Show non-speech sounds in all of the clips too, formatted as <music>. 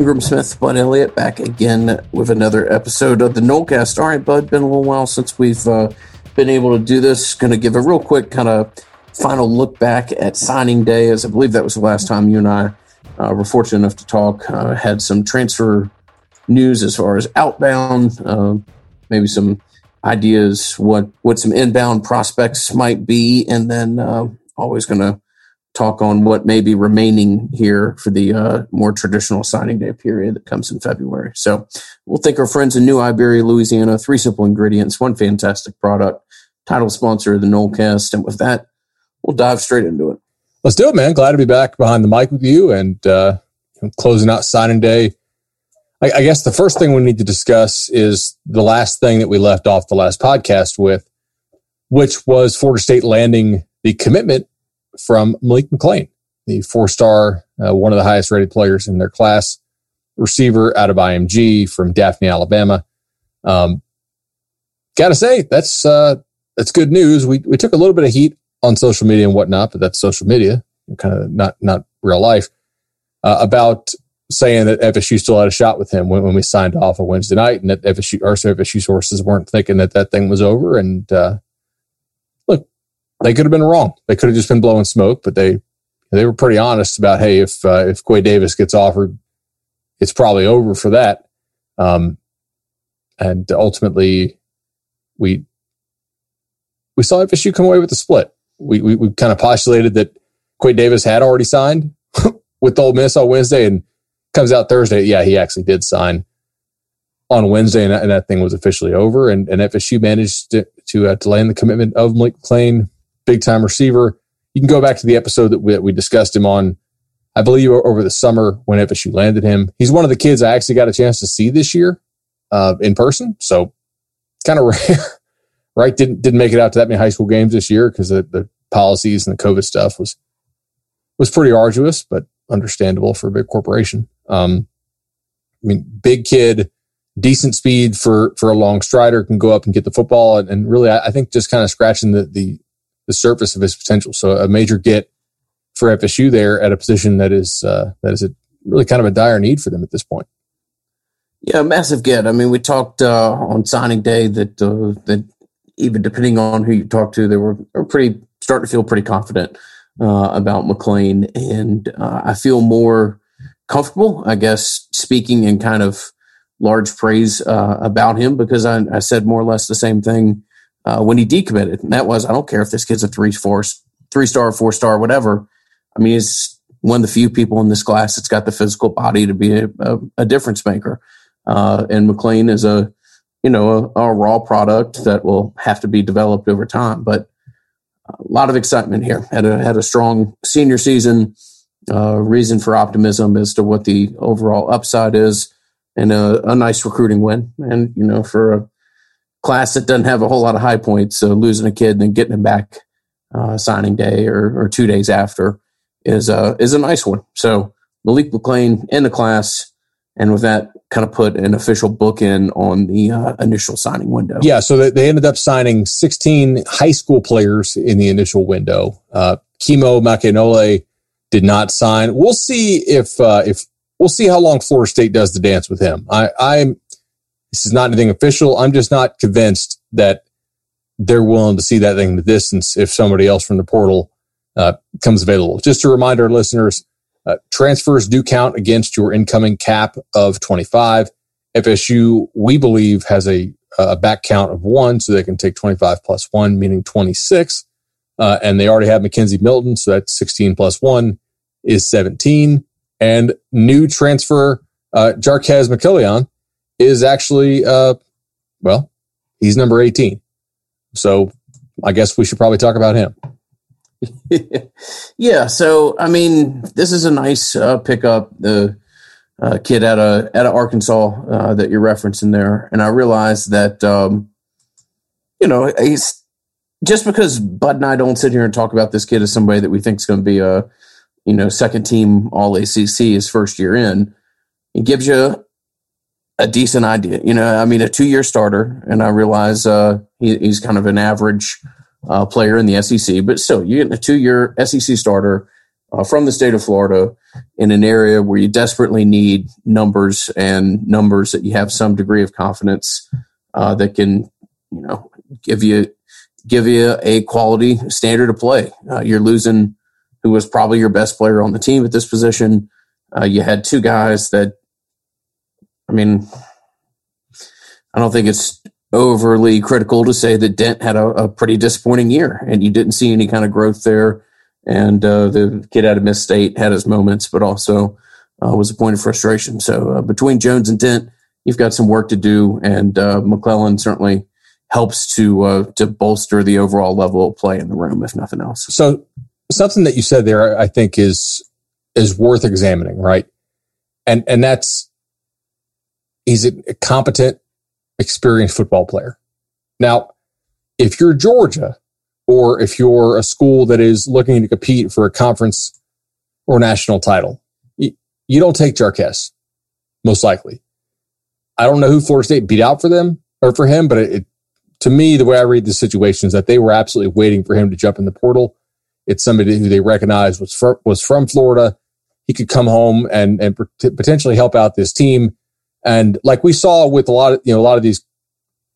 Ingram Smith, Bud Elliott, back again with another episode of the Nolecast. All right, Bud, been a little while since we've uh, been able to do this. Going to give a real quick kind of final look back at signing day, as I believe that was the last time you and I uh, were fortunate enough to talk. Uh, had some transfer news as far as outbound, uh, maybe some ideas what what some inbound prospects might be, and then uh, always going to talk on what may be remaining here for the uh, more traditional signing day period that comes in February. So we'll thank our friends in New Iberia, Louisiana. Three simple ingredients, one fantastic product. Title sponsor of the Nolecast, and with that, we'll dive straight into it. Let's do it, man. Glad to be back behind the mic with you and uh, closing out signing day. I, I guess the first thing we need to discuss is the last thing that we left off the last podcast with, which was Florida State landing the commitment from Malik McClain, the four star, uh, one of the highest rated players in their class, receiver out of IMG from Daphne, Alabama. Um, gotta say, that's, uh, that's good news. We, we took a little bit of heat on social media and whatnot, but that's social media, kind of not, not real life, uh, about saying that FSU still had a shot with him when, when we signed off on Wednesday night and that FSU, or FSU sources weren't thinking that that thing was over. And, uh, they could have been wrong. They could have just been blowing smoke, but they, they were pretty honest about, Hey, if, uh, if Quay Davis gets offered, it's probably over for that. Um, and ultimately we, we saw FSU come away with the split. We, we, we kind of postulated that Quay Davis had already signed <laughs> with Ole Miss on Wednesday and comes out Thursday. Yeah, he actually did sign on Wednesday, and, and that thing was officially over. And, and FSU managed to to, uh, to land the commitment of Malik McClain, big time receiver. You can go back to the episode that we, that we discussed him on, I believe, over the summer when FSU landed him. He's one of the kids I actually got a chance to see this year uh, in person, so kind of <laughs> rare. right? Didn't didn't make it out to that many high school games this year because the, the policies and the COVID stuff was was pretty arduous, but understandable for a big corporation. Um, I mean, big kid, decent speed for for a long strider, can go up and get the football, and, and really, I, I, think just kind of scratching the, the the surface of his potential. So a major get for FSU there at a position that is uh, that is a, really kind of a dire need for them at this point. Yeah, massive get. I mean, we talked uh, on signing day that uh, that even depending on who you talk to, they were, were pretty starting to feel pretty confident uh, about McClain, and uh, I feel more comfortable, I guess, speaking in kind of large praise uh, about him because I, I, said more or less the same thing uh, when he decommitted, and that was I don't care if this kid's a three four three star, four star, whatever. I mean, he's one of the few people in this class that's got the physical body to be a, a, a difference maker, uh, and McClain is a you know a, a raw product that will have to be developed over time, but a lot of excitement here. Had a had a strong senior season uh, reason for optimism as to what the overall upside is, and a, a, nice recruiting win. And you know, for a class that doesn't have a whole lot of high points, So losing a kid and then getting him back uh, signing day or, or two days after is a is a nice one. So Malik McClain in the class, and with that, kind of put an official book in on the uh, initial signing window. Yeah, so they, ended up signing 16 high school players in the initial window. Uh, Kimo Makaneole did not sign. We'll see if uh, if we'll see how long Florida State does the dance with him. I, I'm this is not anything official. I'm just not convinced that they're willing to see that thing in the distance if somebody else from the portal uh, comes available. Just to remind our listeners, uh, transfers do count against your incoming cap of 25. FSU, we believe, has a, a back count of one, so they can take 25 plus one, meaning 26. Uh, and they already have McKenzie Milton, so that's 16 plus one is 17. And new transfer, uh, Jarques McClellion is actually, uh, well, he's number 18. So I guess we should probably talk about him. <laughs> yeah. So, I mean, this is a nice uh, pickup. The uh, kid out of out of Arkansas uh, that you're referencing there, and I realized that um, you know he's just because Bud and I don't sit here and talk about this kid as somebody that we think is going to be a, you know, second team All ACC his first year in, it gives you a decent idea. You know, I mean, a two year starter, and I realize uh, he, he's kind of an average uh, player in the SEC, but still, you get a two year SEC starter uh, from the state of Florida. in an area where you desperately need numbers and numbers that you have some degree of confidence uh, that can, you know, give you give you a quality standard of play. Uh, you're losing who was probably your best player on the team at this position. Uh, you had two guys that, I mean, I don't think it's overly critical to say that Dent had a, a pretty disappointing year, and you didn't see any kind of growth there. And uh, the kid out of Miss State had his moments, but also uh, was a point of frustration. So uh, between Jones and Dent, you've got some work to do, and uh, McClellion certainly helps to uh, to bolster the overall level of play in the room, if nothing else. So something that you said there, I think is is worth examining, right? And and that's he's a competent, experienced football player. Now, if you're Georgia, or if you're a school that is looking to compete for a conference or national title, you, you don't take Jarques, most likely. I don't know who Florida State beat out for them or for him, but it, it, to me, the way I read the situation is that they were absolutely waiting for him to jump in the portal it's somebody who they recognized was from, was from Florida. He could come home and and potentially help out this team. And like we saw with a lot of you know a lot of these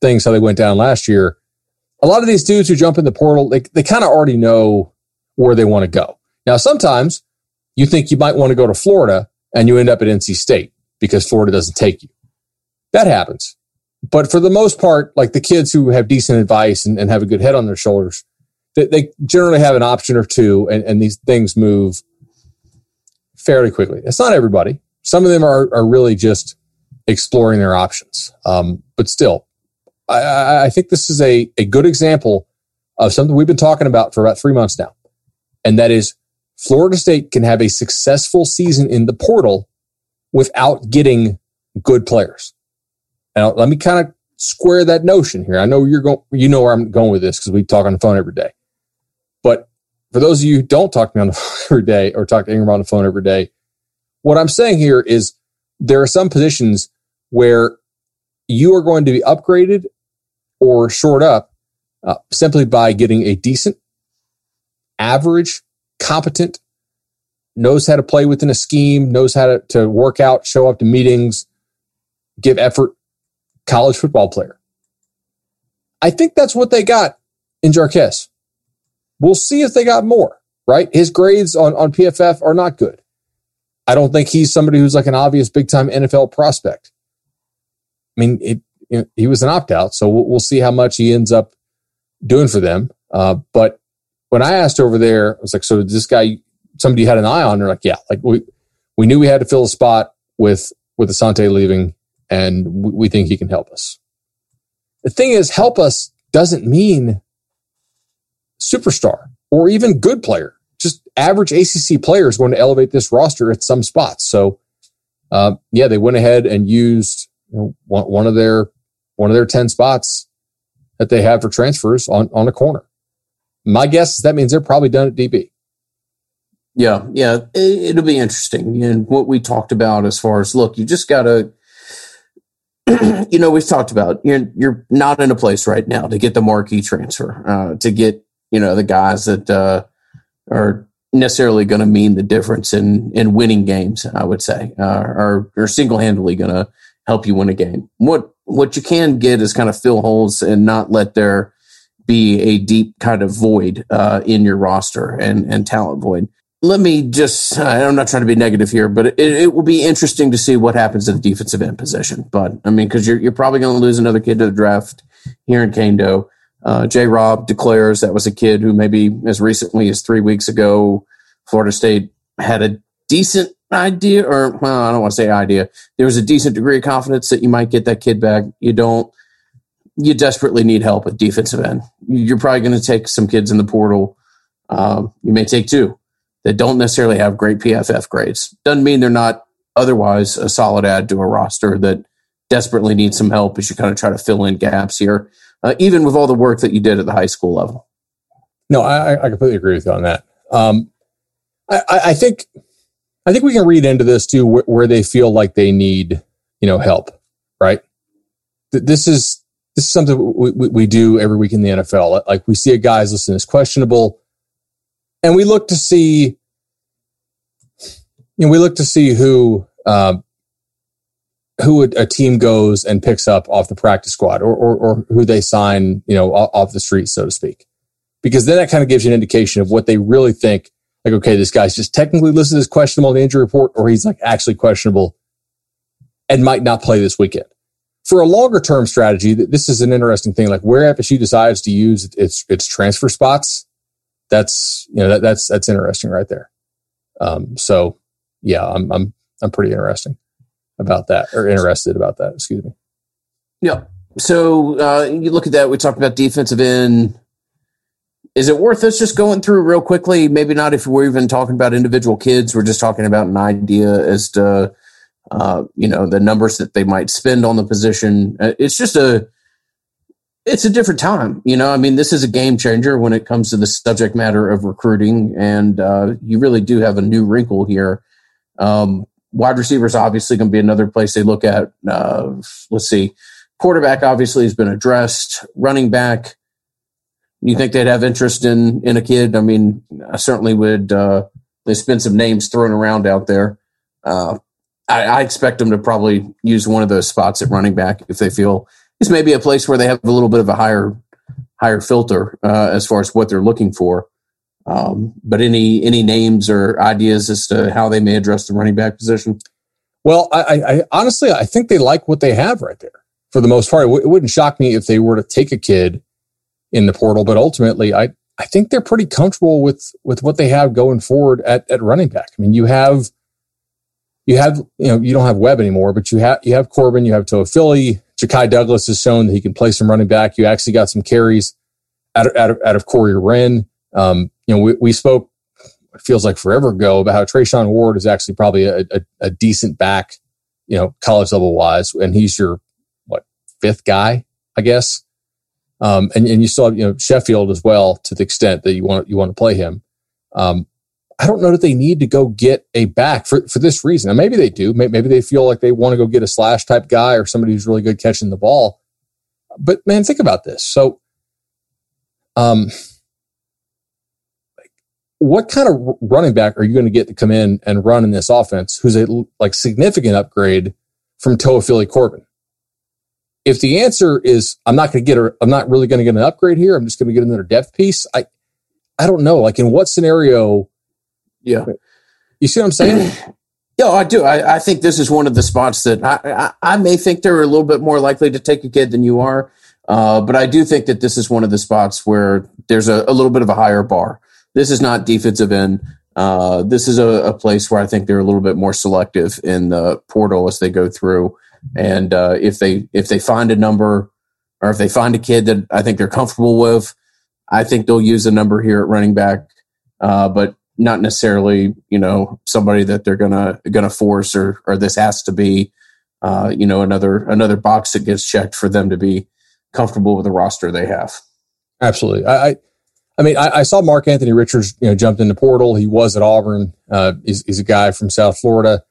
things how they went down last year, a lot of these dudes who jump in the portal they they kind of already know where they want to go. Now sometimes you think you might want to go to Florida and you end up at NC State because Florida doesn't take you. That happens. But for the most part, like the kids who have decent advice and, and have a good head on their shoulders, they, they generally have an option or two, and, and these things move fairly quickly. It's not everybody. Some of them are, are really just exploring their options. Um, but still, I, I think this is a, a good example of something we've been talking about for about three months now. And that is Florida State can have a successful season in the portal without getting good players. Now, let me kind of square that notion here. I know you're going, you know where I'm going with this because we talk on the phone every day. But for those of you who don't talk to me on the <laughs> phone every day or talk to Ingram on the phone every day, what I'm saying here is there are some positions where you are going to be upgraded or short up uh, simply by getting a decent, average, competent, knows how to play within a scheme, knows how to, to work out, show up to meetings, give effort, college football player. I think that's what they got in Jarques. We'll see if they got more, right? His grades on, on PFF are not good. I don't think he's somebody who's like an obvious big time NFL prospect. I mean, it, it, he was an opt out, so we'll, we'll, see how much he ends up doing for them. Uh, but when I asked over there, I was like, so this guy, somebody had an eye on? They're like, yeah, like we, we knew we had to fill a spot with, with Asante leaving and we, we think he can help us. The thing is, help us doesn't mean superstar or even good player. Just average ACC player is going to elevate this roster at some spots. So, uh, yeah, they went ahead and used know, one, of their one of their ten spots that they have for transfers on on a corner. My guess is that means they're probably done at DB. Yeah, yeah, it, will be interesting. And what we talked about as far as look, you just got to, <clears throat> you know, we've talked about you're you're not in a place right now to get the marquee transfer, uh, to get you know, the guys that uh, are necessarily going to mean the difference in in winning games. I would say, uh, are are single handedly going to help you win a game. What what you can get is kind of fill holes and not let there be a deep kind of void uh, in your roster and and talent void. Let me just, I'm not trying to be negative here, but it, it will be interesting to see what happens at the defensive end position. But I mean, because you're, you're probably going to lose another kid to the draft here in Kaindoh. Uh, J. Rob declares that was a kid who maybe as recently as three weeks ago, Florida State had a decent idea, or well, I don't want to say idea. There was a decent degree of confidence that you might get that kid back. You don't. You desperately need help at defensive end. You're probably going to take some kids in the portal. Uh, you may take two that don't necessarily have great PFF grades. Doesn't mean they're not otherwise a solid add to a roster that desperately needs some help as you kind of try to fill in gaps here uh, even with all the work that you did at the high school level. No, I, I completely agree with you on that. Um, I, I, think I think we can read into this too, where, where they feel like they need you know help, right? This is this is something we, we, we do every week in the NFL. Like we see a guy's listen is questionable, and we look to see you know, we look to see who uh, who a team goes and picks up off the practice squad, or, or or who they sign, you know, off the street, so to speak, because then that kind of gives you an indication of what they really think. Like, okay, this guy's just technically listed as questionable in the injury report, or he's like actually questionable and might not play this weekend. For a longer term strategy, this is an interesting thing. Like where FSU decides to use its its transfer spots, that's you know that, that's that's interesting right there. Um, so yeah, I'm I'm I'm pretty interesting about that or interested about that. Excuse me. Yeah. So uh, you look at that. We talked about defensive end. Is it worth us just going through real quickly? Maybe not if we're even talking about individual kids. We're just talking about an idea as to uh, you know the numbers that they might spend on the position. Uh, it's just a it's a different time. You know, I mean, this is a game changer when it comes to the subject matter of recruiting, and uh, you really do have a new wrinkle here. Um, wide receivers obviously going to be another place they look at. Uh, let's see, quarterback obviously has been addressed. Running back, you think they'd have interest in in a kid? I mean, I certainly would. Uh, there's been some names thrown around out there. Uh, I, I, expect them to probably use one of those spots at running back if they feel this may be a place where they have a little bit of a higher higher filter uh, as far as what they're looking for. Um, but any any names or ideas as to how they may address the running back position? Well, I, I honestly I think they like what they have right there for the most part. It, w- it wouldn't shock me if they were to take a kid in the portal, but ultimately, I I think they're pretty comfortable with with what they have going forward at at running back. I mean, you have you have you know you don't have Webb anymore, but you have you have Corbin, you have Toafili. Ja'Khi Douglas has shown that he can play some running back. You actually got some carries out of, out of, out of Corey Wren. Um, you know, we, we spoke, it feels like forever ago, about how Treshaun Ward is actually probably a, a, a decent back, you know, college level wise. And he's your, what, fifth guy, I guess. Um, and, and you have, you know, Sheffield as well to the extent that you want, you want to play him. Um, I don't know that they need to go get a back for, for this reason. Maybe they do. Maybe they feel like they want to go get a slash type guy or somebody who's really good catching the ball. But man, think about this. So, um, what kind of running back are you going to get to come in and run in this offense who's a like significant upgrade from Toafili Corbin? If the answer is I'm not going to get a, I'm not really going to get an upgrade here. I'm just going to get another depth piece. I, I don't know. Like in what scenario yeah. You see what I'm saying? <clears throat> Yeah, I do. I, I, think this is one of the spots that I, I, I, may think they're a little bit more likely to take a kid than you are. Uh, but I do think that this is one of the spots where there's a, a little bit of a higher bar. This is not defensive end. Uh, this is a, a, place where I think they're a little bit more selective in the portal as they go through. And uh, if they if they find a number or if they find a kid that I think they're comfortable with, I think they'll use a number here at running back. Uh, but not necessarily you know somebody that they're gonna gonna force or or this has to be uh, you know another another box that gets checked for them to be comfortable with the roster they have. Absolutely, I. I, I mean, I, I, saw Mark Anthony Richards, you know, jumped in the portal. He was at Auburn. Uh, he's, he's, a guy from South Florida,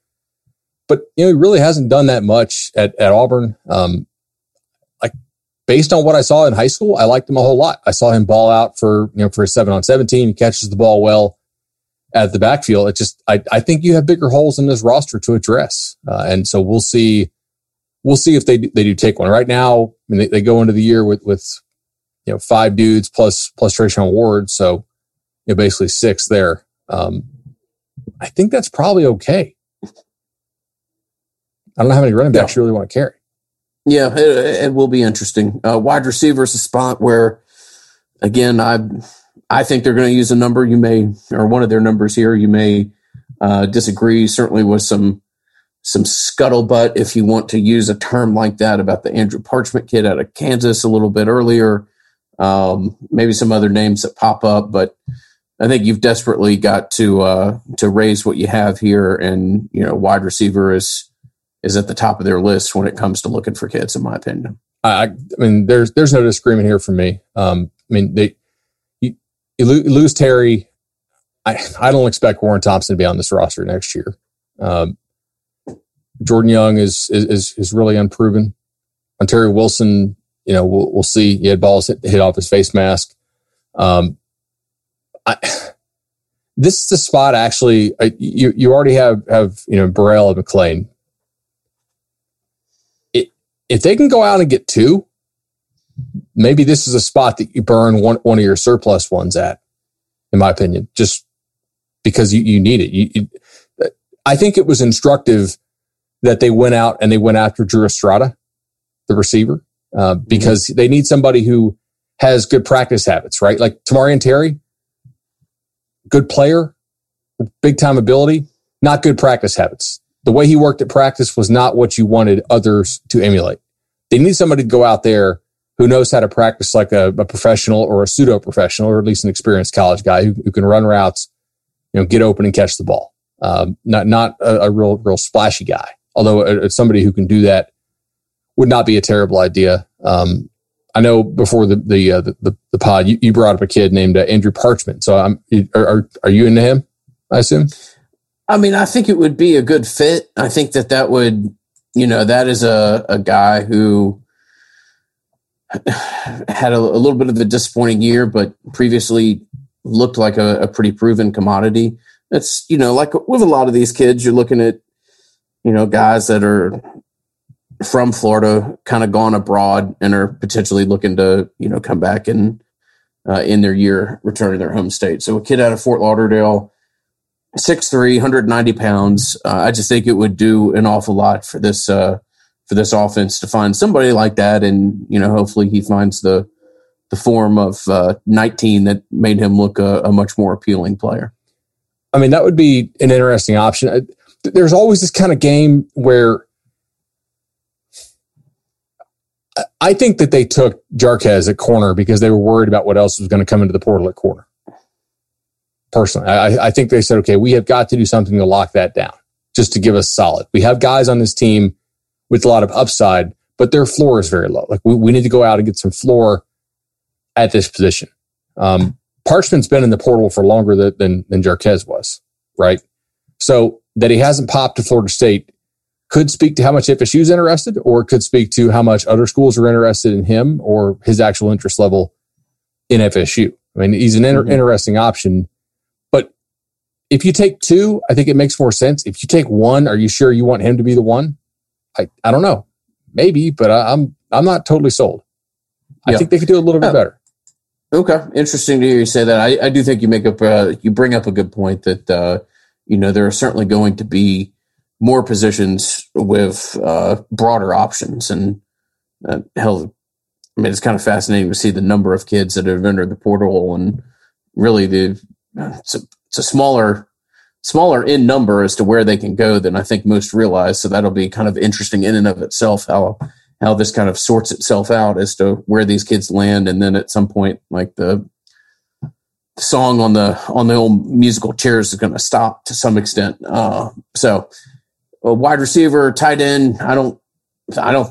but you know, he really hasn't done that much at, at Auburn. Um, like based on what I saw in high school, I liked him a whole lot. I saw him ball out for you know for a seven on seventeen. He catches the ball well at the backfield. It just, I, I think you have bigger holes in this roster to address. Uh, and so we'll see, we'll see if they, they do take one right now. I mean, they, they go into the year with, with, you know, five dudes plus, plus Treshaun Ward. So, you know, basically six there. Um, I think that's probably okay. I don't know how many running backs yeah. you really want to carry. Yeah, it, it will be interesting. Uh, wide receiver is a spot where, again, I I think they're going to use a number. You may, or one of their numbers here, you may uh, disagree. Certainly with some some scuttlebutt, if you want to use a term like that, about the Andrew Parchment kid out of Kansas a little bit earlier. Um, maybe some other names that pop up, but I think you've desperately got to uh, to raise what you have here, and you know, wide receiver is is at the top of their list when it comes to looking for kids, in my opinion. I, I mean, there's there's no disagreement here for me. Um, I mean, they you lose Terry. I, I don't expect Warren Thompson to be on this roster next year. Um, Jordan Young is, is, is really unproven. Ontario Wilson, you know, we'll, we'll see. He had balls hit, hit off his face mask. Um, I, this is the spot actually. Uh, you you already have have you know Burrell and McClain. If they can go out and get two, maybe this is a spot that you burn one one of your surplus ones at. In my opinion, just because you, you need it. You, you, I think it was instructive that they went out and they went after Drew Estrada, the receiver, uh, mm-hmm. because mm-hmm. they need somebody who has good practice habits, right? Like Tamorrion Terry, good player, big time ability, not good practice habits. The way he worked at practice was not what you wanted others to emulate. They need somebody to go out there who knows how to practice like a, a professional or a pseudo professional, or at least an experienced college guy who, who, can run routes, you know, get open and catch the ball. Um, not not a, a, real real splashy guy, although a, somebody who can do that would not be a terrible idea. Um, I know before the the uh, the, the, pod, you, you, brought up a kid named uh, Andrew Parchment. So I'm are are you into him? I assume. I mean, I think it would be a good fit. I think that that would, you know, that is a a guy who had a, a little bit of a disappointing year, but previously looked like a, a pretty proven commodity. It's you know, like with a lot of these kids, you're looking at, you know, guys that are from Florida, kind of gone abroad and are potentially looking to, you know, come back and uh, in their year return to their home state. So a kid out of Fort Lauderdale, 6'3", 190 pounds. Uh, I just think it would do an awful lot for this uh, for this offense to find somebody like that, and you know, hopefully he finds the the form of uh, 19 that made him look a, a much more appealing player. I mean, that would be an interesting option. There's always this kind of game where I think that they took Jarques at corner because they were worried about what else was going to come into the portal at corner. Personally, I, I, think they said, okay, we have got to do something to lock that down just to give us solid. We have guys on this team with a lot of upside, but their floor is very low. Like we, we need to go out and get some floor at this position. Um, Parchment's been in the portal for longer than, than, than Jarques was, right? So that he hasn't popped to Florida State could speak to how much FSU is interested, or it could speak to how much other schools are interested in him or his actual interest level in FSU. I mean, he's an inter- mm-hmm. interesting option. If you take two, I think it makes more sense. If you take one, are you sure you want him to be the one? I, I don't know. Maybe, but I, am I'm, I'm not totally sold. I yeah. think they could do a little bit better. Okay, interesting to hear you say that. I, I do think you make up uh, you bring up a good point that uh, you know there are certainly going to be more positions with uh, broader options. And uh, hell, I mean, it's kind of fascinating to see the number of kids that have entered the portal, and really the it's a, it's a smaller smaller in number as to where they can go than I think most realize. So that'll be kind of interesting in and of itself how how this kind of sorts itself out as to where these kids land, and then at some point, like the song on the on the old musical chairs is going to stop to some extent. Uh, so a wide receiver, tight end. I don't, I don't,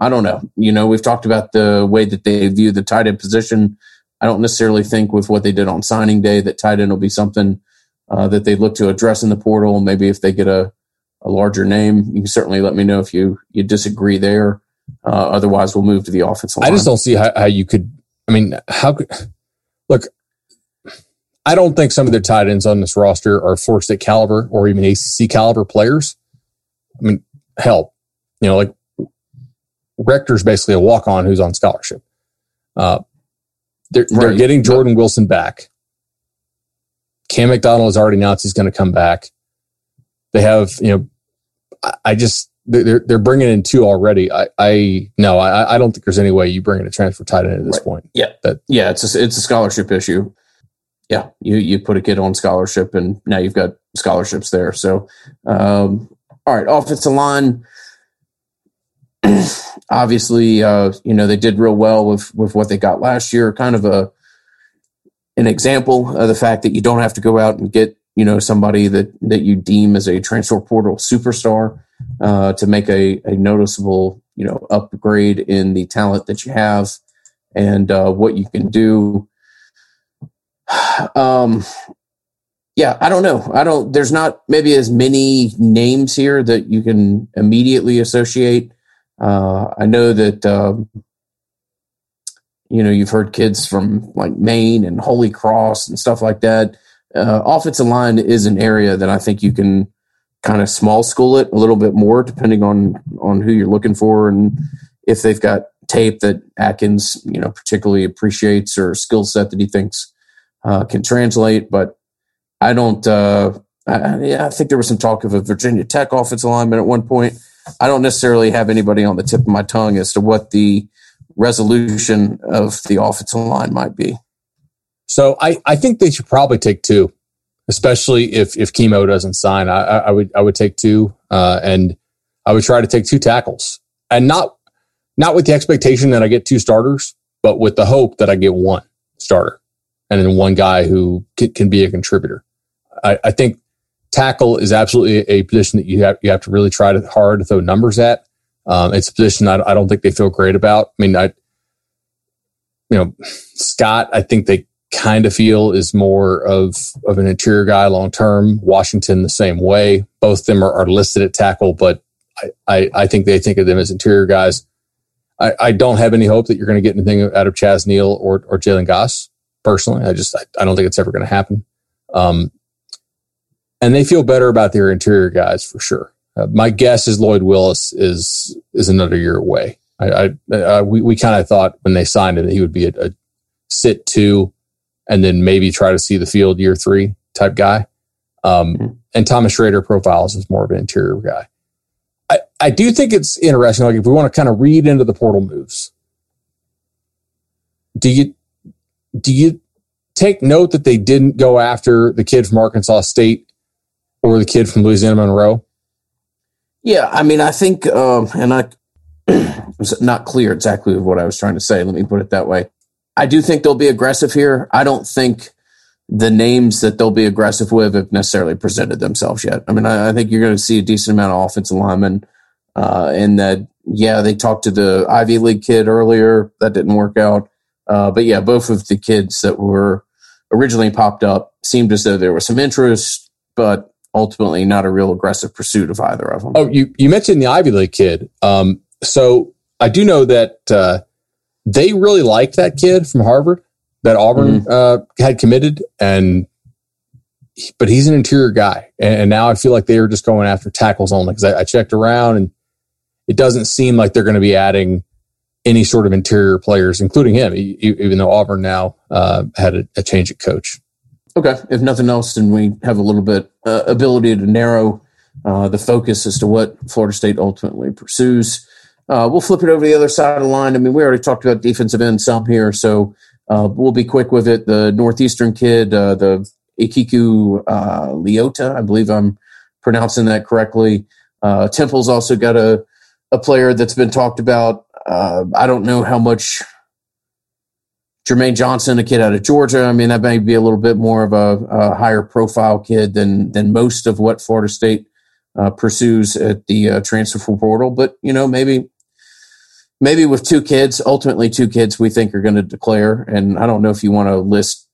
I don't know. You know, we've talked about the way that they view the tight end position. I don't necessarily think with what they did on signing day that tight end will be something uh, that they look to address in the portal. Maybe if they get a, a larger name, you can certainly let me know if you you disagree there. Uh, otherwise, we'll move to the offensive line. I just don't see how, how you could. I mean, how could look? I don't think some of the tight ends on this roster are Florida State caliber or even ACC caliber players. I mean, help, you know, like Rector's basically a walk on who's on scholarship. Uh, they're, right. they're getting Jordan Wilson back. Cam McDonald has already announced he's going to come back. They have, you know, I, I just, they're, they're bringing in two already. I, I no, I, I don't think there's any way you bring in a transfer tight end at this right. point. Yeah. That, yeah. It's a, it's a scholarship issue. Yeah. You, you put a kid on scholarship and now you've got scholarships there. So, um, all right, offensive line. Obviously, uh, you know they did real well with with what they got last year. Kind of a an example of the fact that you don't have to go out and get you know somebody that that you deem as a transfer portal superstar uh, to make a, a noticeable you know upgrade in the talent that you have and uh, what you can do. <sighs> Um, yeah, I don't know. I don't. There's not maybe as many names here that you can immediately associate. Uh, I know that um, you know you've heard kids from like Maine and Holy Cross and stuff like that. uh, offensive line is an area that I think you can kind of small school it a little bit more, depending on on who you're looking for and if they've got tape that Atkins, you know, particularly appreciates or skill set that he thinks uh, can translate. But I don't. Uh, I, yeah, I think there was some talk of a Virginia Tech offensive lineman at one point. I don't necessarily have anybody on the tip of my tongue as to what the resolution of the offensive line might be. So I, I think they should probably take two, especially if if Kimo doesn't sign. I, I would I would take two, uh, and I would try to take two tackles, and not not with the expectation that I get two starters, but with the hope that I get one starter, and then one guy who can, can be a contributor. I, I think tackle is absolutely a position that you have you have to really try to hard to throw numbers at. Um, it's a position I, I don't think they feel great about. I mean, I, you know, Scott, I think they kind of feel is more of of an interior guy long term. Washington the same way. Both of them are, are listed at tackle, but I, I, I think they think of them as interior guys. I, I don't have any hope that you're going to get anything out of Chaz Neal or or Jalen Goss. Personally, I just I, I don't think it's ever going to happen. Um, and they feel better about their interior guys for sure. Uh, my guess is Lloyd Willis is is another year away. I, I uh, we we kind of thought when they signed him that he would be a, a sit two and then maybe try to see the field year three type guy. Um, mm-hmm. And Thomas Schrader profiles as more of an interior guy. I, I do think it's interesting. Like if we want to kind of read into the portal moves, do you do you take note that they didn't go after the kid from Arkansas State or the kid from Louisiana Monroe? Yeah, I mean, I think, um, and I <clears throat> was not clear exactly what I was trying to say. Let me put it that way. I do think they'll be aggressive here. I don't think the names that they'll be aggressive with have necessarily presented themselves yet. I mean, I, I think you're going to see a decent amount of offensive linemen. Uh, and that, yeah, they talked to the Ivy League kid earlier. That didn't work out. Uh, but yeah, both of the kids that were originally popped up seemed as though there was some interest, but ultimately not a real aggressive pursuit of either of them. Oh, you, you mentioned the Ivy League kid. Um, so I do know that, uh, they really liked that kid from Harvard that Auburn mm-hmm. uh, had committed, and but he's an interior guy, and, now I feel like they are just going after tackles only because I, I, checked around and it doesn't seem like they're going to be adding any sort of interior players, including him, even though Auburn now uh, had a, a, change of coach. Okay, if nothing else, then we have a little bit uh, ability to narrow uh, the focus as to what Florida State ultimately pursues. Uh, we'll flip it over to the other side of the line. I mean, we already talked about defensive end some here, so uh, we'll be quick with it. The Northeastern kid, uh, the Ekiku uh, Leota, I believe I'm pronouncing that correctly. Temple's also got a, a player that's been talked about. I don't know how much Jermaine Johnson, a kid out of Georgia. I mean, that may be a little bit more of a, a higher profile kid than than most of what Florida State uh, pursues at the uh, transfer portal. But you know, maybe maybe with two kids, ultimately two kids we think are going to declare. And I don't know if you want to list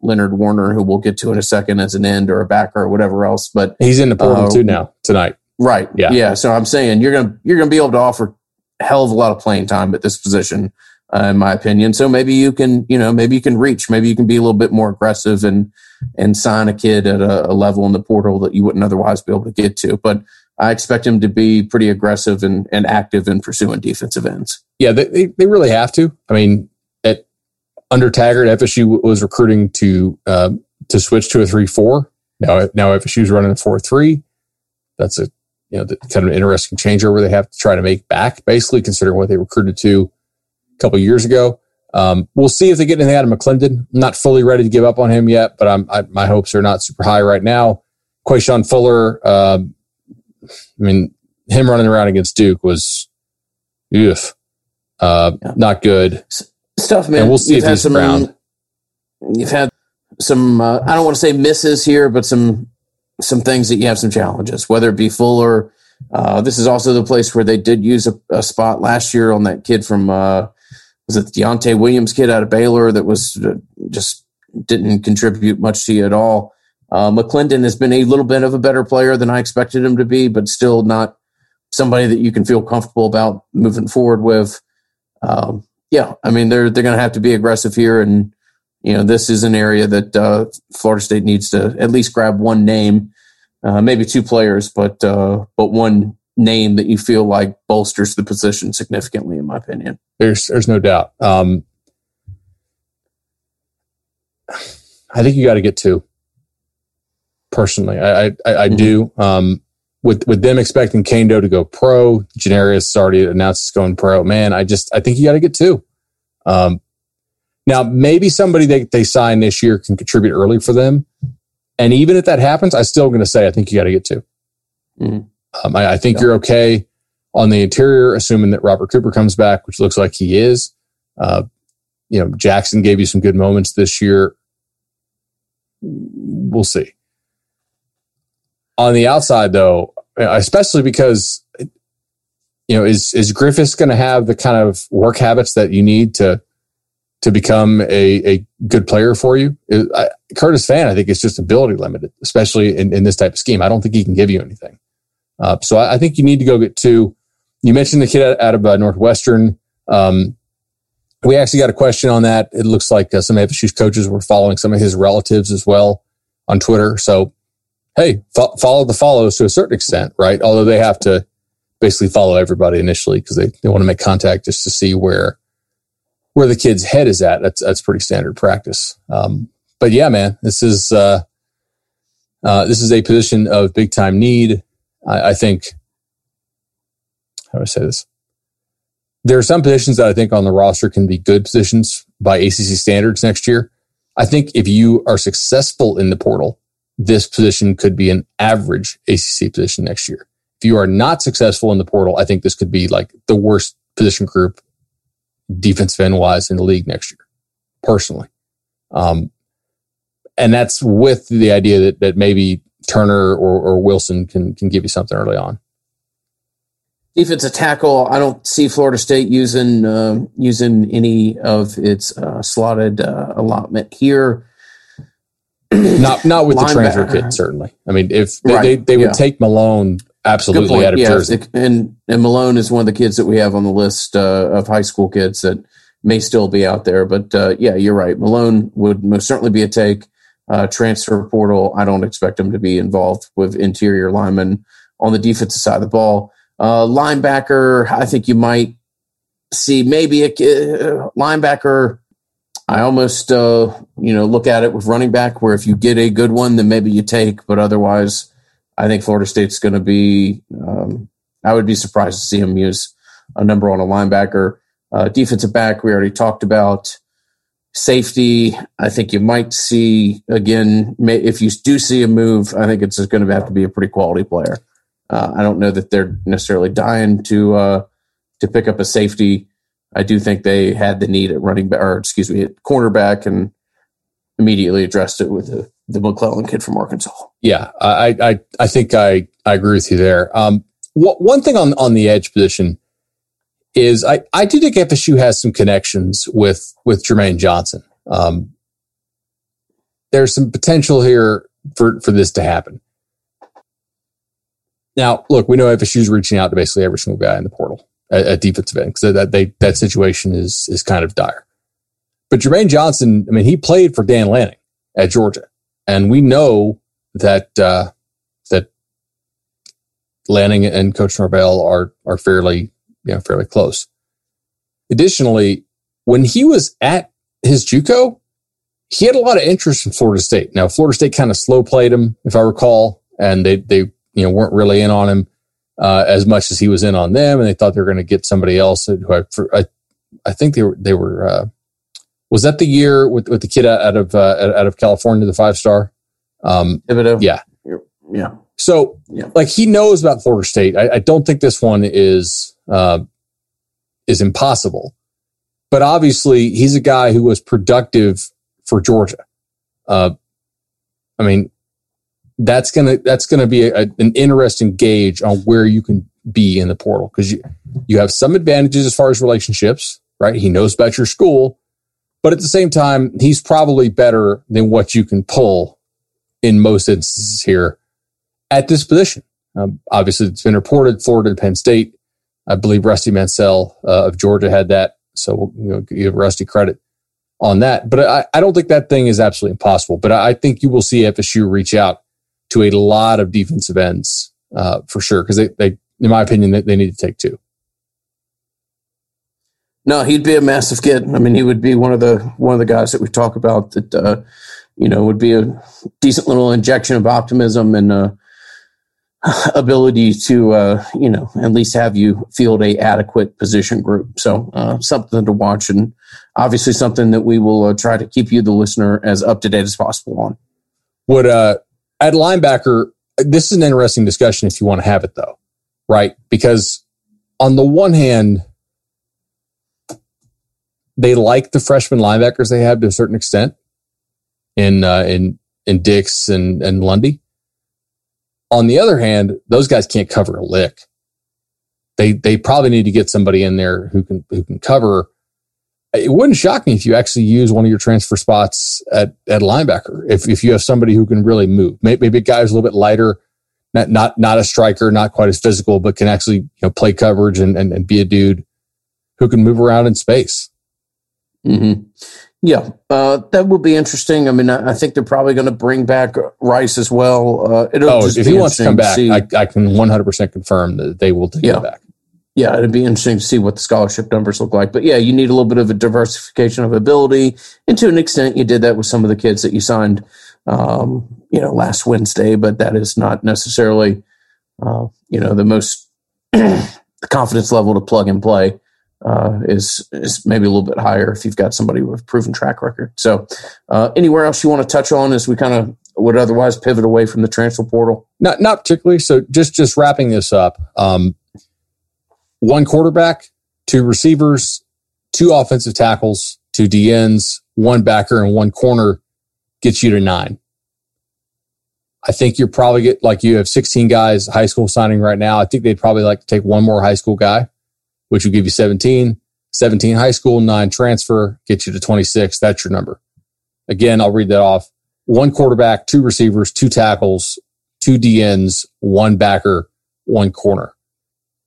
Leonard Warner, who we'll get to in a second, as an end or a backer or whatever else. But he's in the portal uh, too now tonight. Right. Yeah. Yeah. So I'm saying you're gonna you're gonna be able to offer a hell of a lot of playing time at this position, uh, in my opinion. So maybe you can you know maybe you can reach, maybe you can be a little bit more aggressive and and sign a kid at a, a level in the portal that you wouldn't otherwise be able to get to. But I expect him to be pretty aggressive and, and active in pursuing defensive ends. Yeah, they, they really have to. I mean, at under Taggart, FSU was recruiting to uh, to switch to a three four. Now now FSU's running a four three. That's a you know kind of an interesting changeover they have to try to make back, basically considering what they recruited to couple years ago. Um, we'll see if they get anything out of McClendon. I'm not fully ready to give up on him yet, but I'm, I, my hopes are not super high right now. Quashon Fuller, um, I mean, him running around against Duke was, oof, uh, yeah. not good stuff, man. And we'll see you've if he's some, around. You've had some, uh, I don't want to say misses here, but some some things that you have some challenges, whether it be Fuller. Uh, this is also the place where they did use a, a spot last year on that kid from uh, was it Deontay Williams kid out of Baylor that was uh, just didn't contribute much to you at all. Uh, McClendon has been a little bit of a better player than I expected him to be, but still not somebody that you can feel comfortable about moving forward with. Um, yeah, I mean they're they're going to have to be aggressive here, and you know, this is an area that uh, Florida State needs to at least grab one name, uh, maybe two players, but uh, but one name that you feel like bolsters the position significantly, in my opinion. There's there's no doubt. Um, I think you got to get two. Personally, I I, I mm-hmm. do. Um, with with them expecting Kaindoh to go pro, Janarius already announced he's going pro. Man, I just I think you got to get two. Um, now maybe somebody they they sign this year can contribute early for them, and even if that happens, I'm still going to say I think you got to get 2 mm-hmm. Um, I, I, think yeah. you're okay on the interior, assuming that Robert Cooper comes back, which looks like he is. Uh, you know, Jackson gave you some good moments this year. We'll see. On the outside, though, especially because you know, is is Griffiths going to have the kind of work habits that you need to to become a, a good player for you? I, Curtis Fan, I think, is just ability limited, especially in, in this type of scheme. I don't think he can give you anything. Uh, so I, I, think you need to go get two. You mentioned the kid out, out of uh, Northwestern. Um, we actually got a question on that. It looks like uh, some FSU's coaches were following some of his relatives as well on Twitter. So, hey, fo- follow the follows to a certain extent, right? Although they have to basically follow everybody initially because they, they want to make contact just to see where where the kid's head is at. That's that's pretty standard practice. Um, but yeah, man, this is uh, uh, this is a position of big time need. I, I think. How do I say this? there are some positions that I think on the roster can be good positions by ACC standards next year. I think if you are successful in the portal, this position could be an average ACC position next year. If you are not successful in the portal, I think this could be like the worst position group defensive end wise in the league next year, personally. Um, and that's with the idea that, that maybe Turner or, or Wilson can, can give you something early on defensive tackle. I don't see Florida State using uh, using any of its uh, slotted uh, allotment here. <clears throat> not not with the transfer kid, certainly. I mean, if they right. they, they, would yeah. take Malone absolutely out of yeah, Jersey, and and Malone is one of the kids that we have on the list uh, of high school kids that may still be out there. But uh, yeah, you're right. Malone would most certainly be a take. Uh, transfer portal. I don't expect him to be involved with interior linemen on the defensive side of the ball. Uh, linebacker, I think you might see maybe a uh, linebacker. I almost, uh, you know, look at it with running back, where if you get a good one, then maybe you take. But otherwise, I think Florida State's going to be. Um, I would be surprised to see him use a number on a linebacker. Uh, defensive back, we already talked about. Safety, I think you might see again. If you do see a move, I think it's going to have to be a pretty quality player. Uh, I don't know that they're necessarily dying to uh, to pick up a safety. I do think they had the need at running back, or excuse me, at cornerback, and immediately addressed it with the, the McClellion kid from Arkansas. Yeah, I I, I think I, I agree with you there. Um, one thing on on the edge position is I, I do think FSU has some connections with with Jermaine Johnson. Um, there's some potential here for for this to happen. Now, look, we know FSU is reaching out to basically every single guy in the portal at, at defensive end because that that situation is is kind of dire. But Jermaine Johnson, I mean, he played for Dan Lanning at Georgia, and we know that uh, that Lanning and Coach Norvell are are fairly you know fairly close. Additionally, when he was at his JUCO, he had a lot of interest in Florida State. Now, Florida State kind of slow played him, if I recall, and they they you know, weren't really in on him uh, as much as he was in on them, and they thought they were going to get somebody else who I, I, I think they were they were. Uh, was that the year with, with the kid out of uh, out of California, the five star? Um, yeah, yeah. So, yeah. like he knows about Florida State. I, I don't think this one is uh, is impossible, but obviously he's a guy who was productive for Georgia. Uh, I mean, that's gonna that's gonna be a, an interesting gauge on where you can be in the portal because you you have some advantages as far as relationships, right? He knows about your school, but at the same time, he's probably better than what you can pull in most instances here at this position. Um, obviously, it's been reported Florida Penn State. I believe Rusty Mansell uh, of Georgia had that, so you know, give Rusty credit on that. But I, I don't think that thing is absolutely impossible. But I, think you will see FSU reach out to a lot of defensive ends uh, for sure because they, they, in my opinion, they, they need to take two. No, he'd be a massive kid. I mean, he would be one of the one of the guys that we talk about that uh, you know would be a decent little injection of optimism and uh, <laughs> ability to uh, you know at least have you field a adequate position group. So uh, something to watch, and obviously something that we will uh, try to keep you, the listener, as up to date as possible on. Would uh, at linebacker, this is an interesting discussion if you want to have it though, right? Because on the one hand they like the freshman linebackers they have to a certain extent in uh, in in Dix and and Lundy. On the other hand, those guys can't cover a lick. They they probably need to get somebody in there who can who can cover. It wouldn't shock me if you actually use one of your transfer spots at at linebacker. If if you have somebody who can really move, maybe, maybe a guy who's a little bit lighter, not not not a striker, not quite as physical, but can actually you know play coverage and and, and be a dude who can move around in space. Mm-hmm. Yeah, uh, that will be interesting. I mean, I, I think they're probably going to bring back Rice as well. Uh, it'll oh, if he wants to come back, I, I, can 100% confirm that they will take yeah. him back. Yeah, it'd be interesting to see what the scholarship numbers look like. But yeah, you need a little bit of a diversification of ability. And to an extent, you did that with some of the kids that you signed, um, you know, last Wednesday. But that is not necessarily, uh, you know, the most the <clears throat> confidence level to plug and play uh, is is maybe a little bit higher if you've got somebody with proven track record. So, uh, anywhere else you want to touch on as we kind of would otherwise pivot away from the transfer portal? Not not particularly. So just just wrapping this up. Um, one quarterback, two receivers, two offensive tackles, two DNs, one backer, and one corner gets you to nine. I think you're probably get like you have 16 guys high school signing right now. I think they'd probably like to take one more high school guy which will give you 17, 17 high school, nine transfer, get you to 26. That's your number. Again, I'll read that off. One quarterback, two receivers, two tackles, two DNs, one backer, one corner.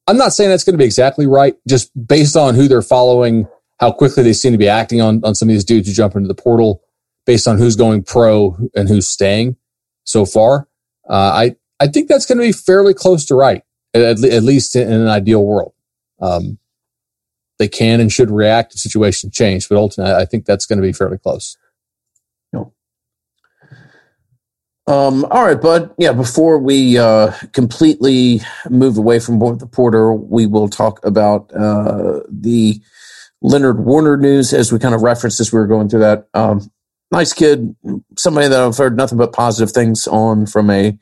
I'm not saying that's going to be exactly right, just based on who they're following, how quickly they seem to be acting on, on some of these dudes who jump into the portal, based on who's going pro and who's staying so far. Uh, I, I think that's going to be fairly close to right, at, at least in, in an ideal world. Um, they can and should react if situations change, but ultimately, I think that's going to be fairly close. No. Um, all right, bud. Yeah, before we uh, completely move away from the portal, we will talk about uh, the Leonard Warner news as we kind of referenced as we were going through that. Um, nice kid, somebody that I've heard nothing but positive things on from a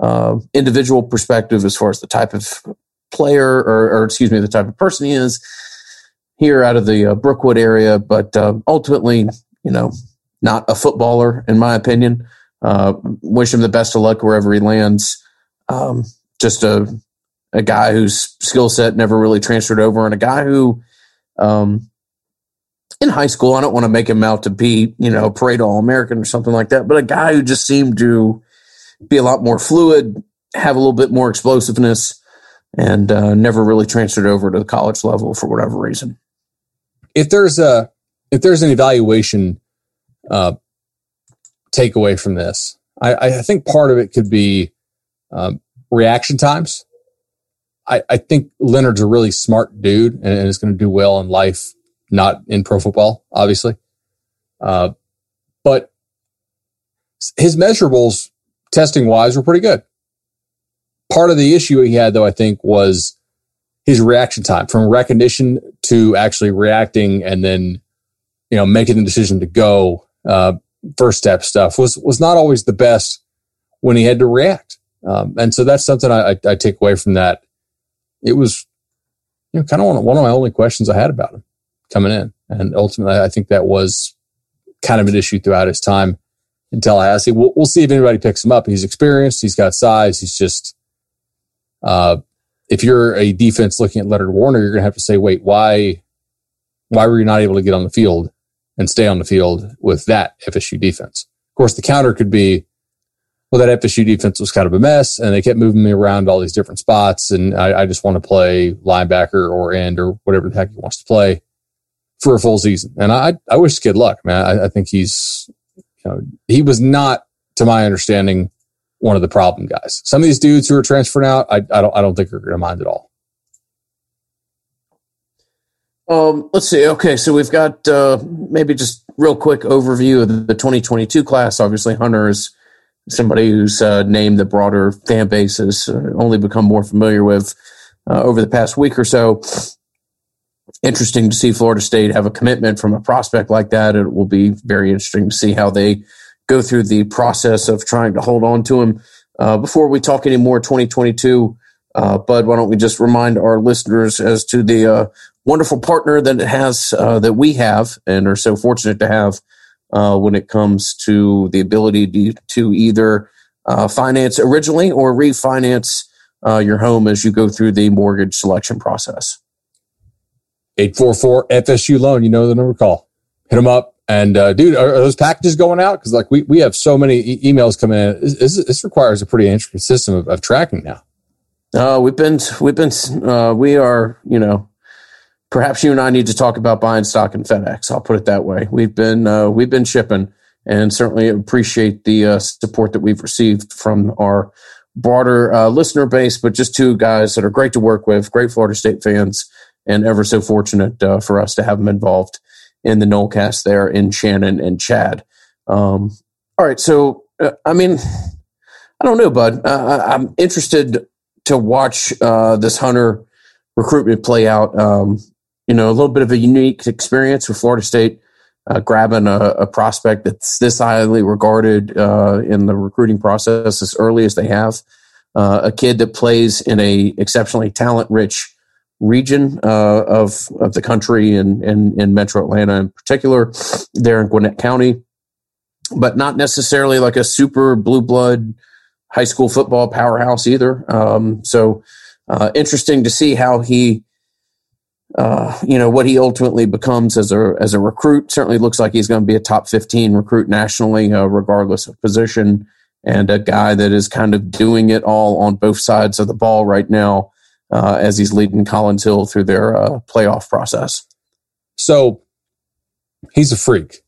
uh, individual perspective as far as the type of player or, or, excuse me, the type of person he is here out of the uh, Brookwood area, but uh, ultimately, you know, not a footballer in my opinion. Uh, wish him the best of luck wherever he lands. Um, just a a guy whose skill set never really transferred over, and a guy who, um, in high school, I don't want to make him out to be, you know, parade all American or something like that, but a guy who just seemed to be a lot more fluid, have a little bit more explosiveness, and uh, never really transferred over to the college level for whatever reason. If there's a if there's an evaluation uh, takeaway from this, I, I, think part of it could be um, reaction times. I, I, think Leonard's a really smart dude and, is going to do well in life, not in pro football, obviously. Uh, but his measurables testing wise were pretty good part of the issue he had, though, I think, was his reaction time from recognition to actually reacting and then, you know, making the decision to go. Uh, first step stuff was was not always the best when he had to react, um, and so that's something I, I, I, take away from that. It was, you know, kind of one, one of my only questions I had about him coming in, and ultimately, I think that was kind of an issue throughout his time in Tallahassee. We'll, we'll see if anybody picks him up. He's experienced. He's got size. He's just uh, if you're a defense looking at Leonard Warner, you're going to have to say, wait, why, why were you not able to get on the field and stay on the field with that FSU defense? Of course, the counter could be, well, that FSU defense was kind of a mess and they kept moving me around all these different spots. And I, I just want to play linebacker or end or whatever the heck he wants to play. for a full season. And I, I wish kid luck, man. I, I think he's, you know, he was not, to my understanding, one of the problem guys. Some of these dudes who are transferring out, I, I don't, I don't think are going to mind at all. Um, let's see. Okay, so we've got uh, maybe just real quick overview of the 2022 class. Obviously, Hunter is somebody whose uh, name the broader fan base has uh, only become more familiar with uh, over the past week or so. Interesting to see Florida State have a commitment from a prospect like that. It will be very interesting to see how they go through the process of trying to hold on to him. Uh, before we talk any more 2022, uh, Bud, why don't we just remind our listeners as to the uh, wonderful partner that it has uh, that we have and are so fortunate to have uh, when it comes to the ability to, to either uh, finance originally or refinance your home as you go through the mortgage selection process. 844 FSU loan, you know the number call. Hit them up. And uh, dude, are, are, those packages going out? Because like we, we have so many e- emails coming in. This, this, requires a pretty intricate system of, of tracking now. Uh, we've been we've been uh, we are you know perhaps you and I need to talk about buying stock in FedEx. I'll put it that way. We've been uh, we've been shipping, and certainly appreciate the uh, support that we've received from our broader uh, listener base. But just two guys that are great to work with, great Florida State fans, and ever so fortunate uh, for us to have them involved in the Nolecast there in Shannon and Chad. Um, all right, so uh, I mean, I don't know, Bud. Uh, I'm interested to watch this Hunter recruitment play out. Um, you know, a little bit of a unique experience with Florida State uh, grabbing a, a, prospect that's this highly regarded uh, in the recruiting process as early as they have. Uh, a kid that plays in a exceptionally talent rich region uh, of of the country and in, in, Metro Atlanta in particular, there in Gwinnett County, but not necessarily like a super blue blood high school football powerhouse either. Um, so uh, interesting to see how he uh, you know what he ultimately becomes as a as a recruit. Certainly looks like he's going to be a top fifteen recruit nationally, uh, regardless of position, and a guy that is kind of doing it all on both sides of the ball right now uh, as he's leading Collins Hill through their uh, playoff process. So he's a freak,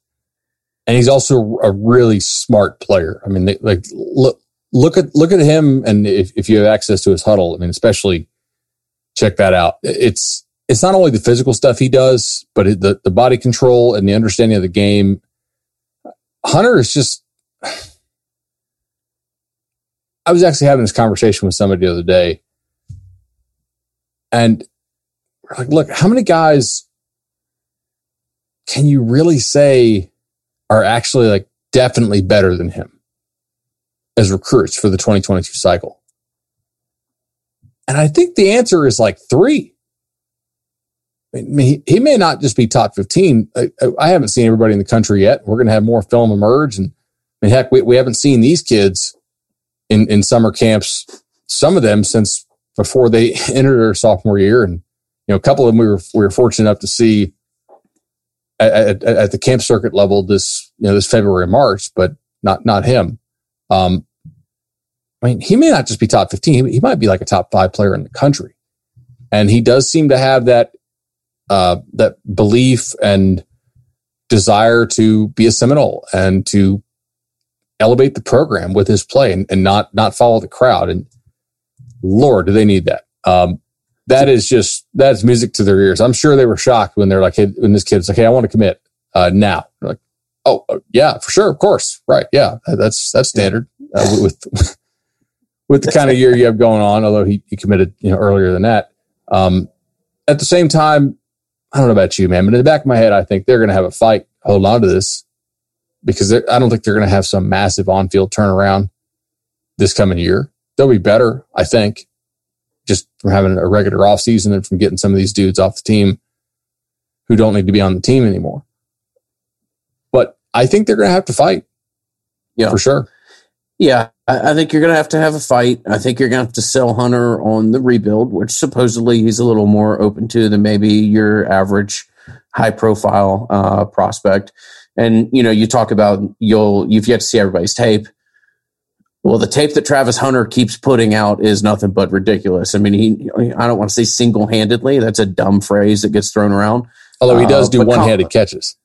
and he's also a really smart player. I mean, they, like look look at look at him, and if if you have access to his huddle, I mean, especially check that out. It's it's not only the physical stuff he does, but it, the the body control and the understanding of the game. Hunter is just. <sighs> I was actually having this conversation with somebody the other day, and like, look, how many guys can you really say are actually like definitely better than him as recruits for the 2022 cycle? And I think the answer is like three. I mean, he, he may not just be top 15. I, I, haven't seen everybody in the country yet. We're going to have more film emerge. And I mean, heck, we, we haven't seen these kids in, in summer camps, some of them since before they <laughs> entered their sophomore year. And, you know, a couple of them we were, we were fortunate enough to see at, at, at the camp circuit level this, you know, this February, March, but not, not him. Um, I mean, he may not just be top 15. He might be like a top five player in the country. And he does seem to have that uh, that belief and desire to be a Seminole and to elevate the program with his play and, and not not follow the crowd. And Lord, do they need that? Um, that is just that's music to their ears. I'm sure they were shocked when they're like, hey, when this kid's like, "Hey, I want to commit uh, now." They're like, "Oh, uh, yeah, for sure, of course, right, yeah, that's that's standard uh, with <laughs> with the kind of year you have going on." Although he, he committed you know earlier than that. Um, at the same time, I don't know about you, man, but in the back of my head, I think they're going to have a fight hold on to this because I don't think they're going to have some massive on field turnaround this coming year. They'll be better, I think, just from having a regular off season and from getting some of these dudes off the team who don't need to be on the team anymore. But I think they're going to have to fight. Yeah, for sure. Yeah, I, I think you're going to have to have a fight. I think you're going to have to sell Hunter on the rebuild, which supposedly he's a little more open to than maybe your average high profile uh, prospect. And you know, you talk about you'll you've yet to see everybody's tape. Well, the tape that Travis Hunter keeps putting out is nothing but ridiculous. I mean, he I don't want to say single handedly. That's a dumb phrase that gets thrown around. Although he does uh, do one-handed catches.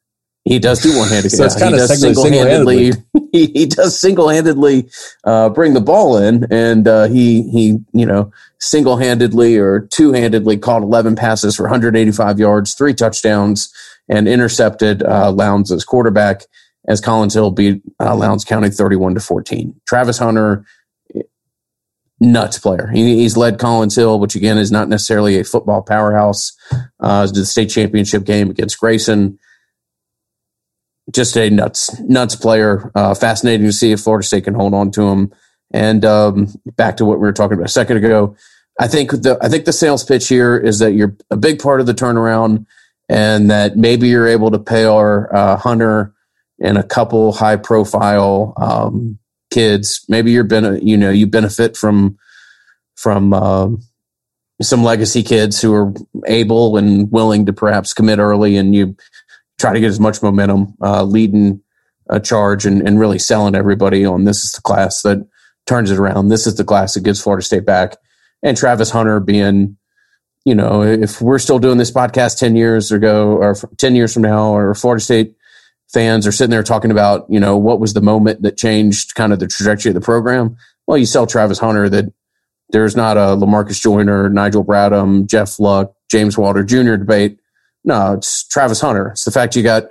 He does do one-handed. <laughs> so it's kind of single-handedly. <laughs> He, he does single-handedly uh, bring the ball in, and uh, he he you know single-handedly or two-handedly caught 11 passes for 185 yards, three touchdowns, and intercepted uh, Lowndes as quarterback. As Collins Hill beat uh, Lowndes County 31 to 14. Travis Hunter, nuts player. He, he's led Collins Hill, which again is not necessarily a football powerhouse, uh, to the state championship game against Grayson just a nuts nuts player. Uh, fascinating to see if Florida State can hold on to him. And um, back to what we were talking about a second ago, I think the I think the sales pitch here is that you're a big part of the turnaround, and that maybe you're able to pay our uh, Hunter and a couple high profile um, kids. Maybe you're been you know you benefit from from uh, some legacy kids who are able and willing to perhaps commit early, and you try to get as much momentum, uh, leading a charge and, and really selling everybody on this is the class that turns it around. This is the class that gives Florida State back. And Travis Hunter being, you know, if we're still doing this podcast 10 years ago or 10 years from now, or Florida State fans are sitting there talking about, you know, what was the moment that changed kind of the trajectory of the program? Well, you sell Travis Hunter that there's not a Lamarcus Joyner, Nigel Bradham, Jeff Luc, James Wilder Jr. debate no, it's Travis Hunter. It's the fact you got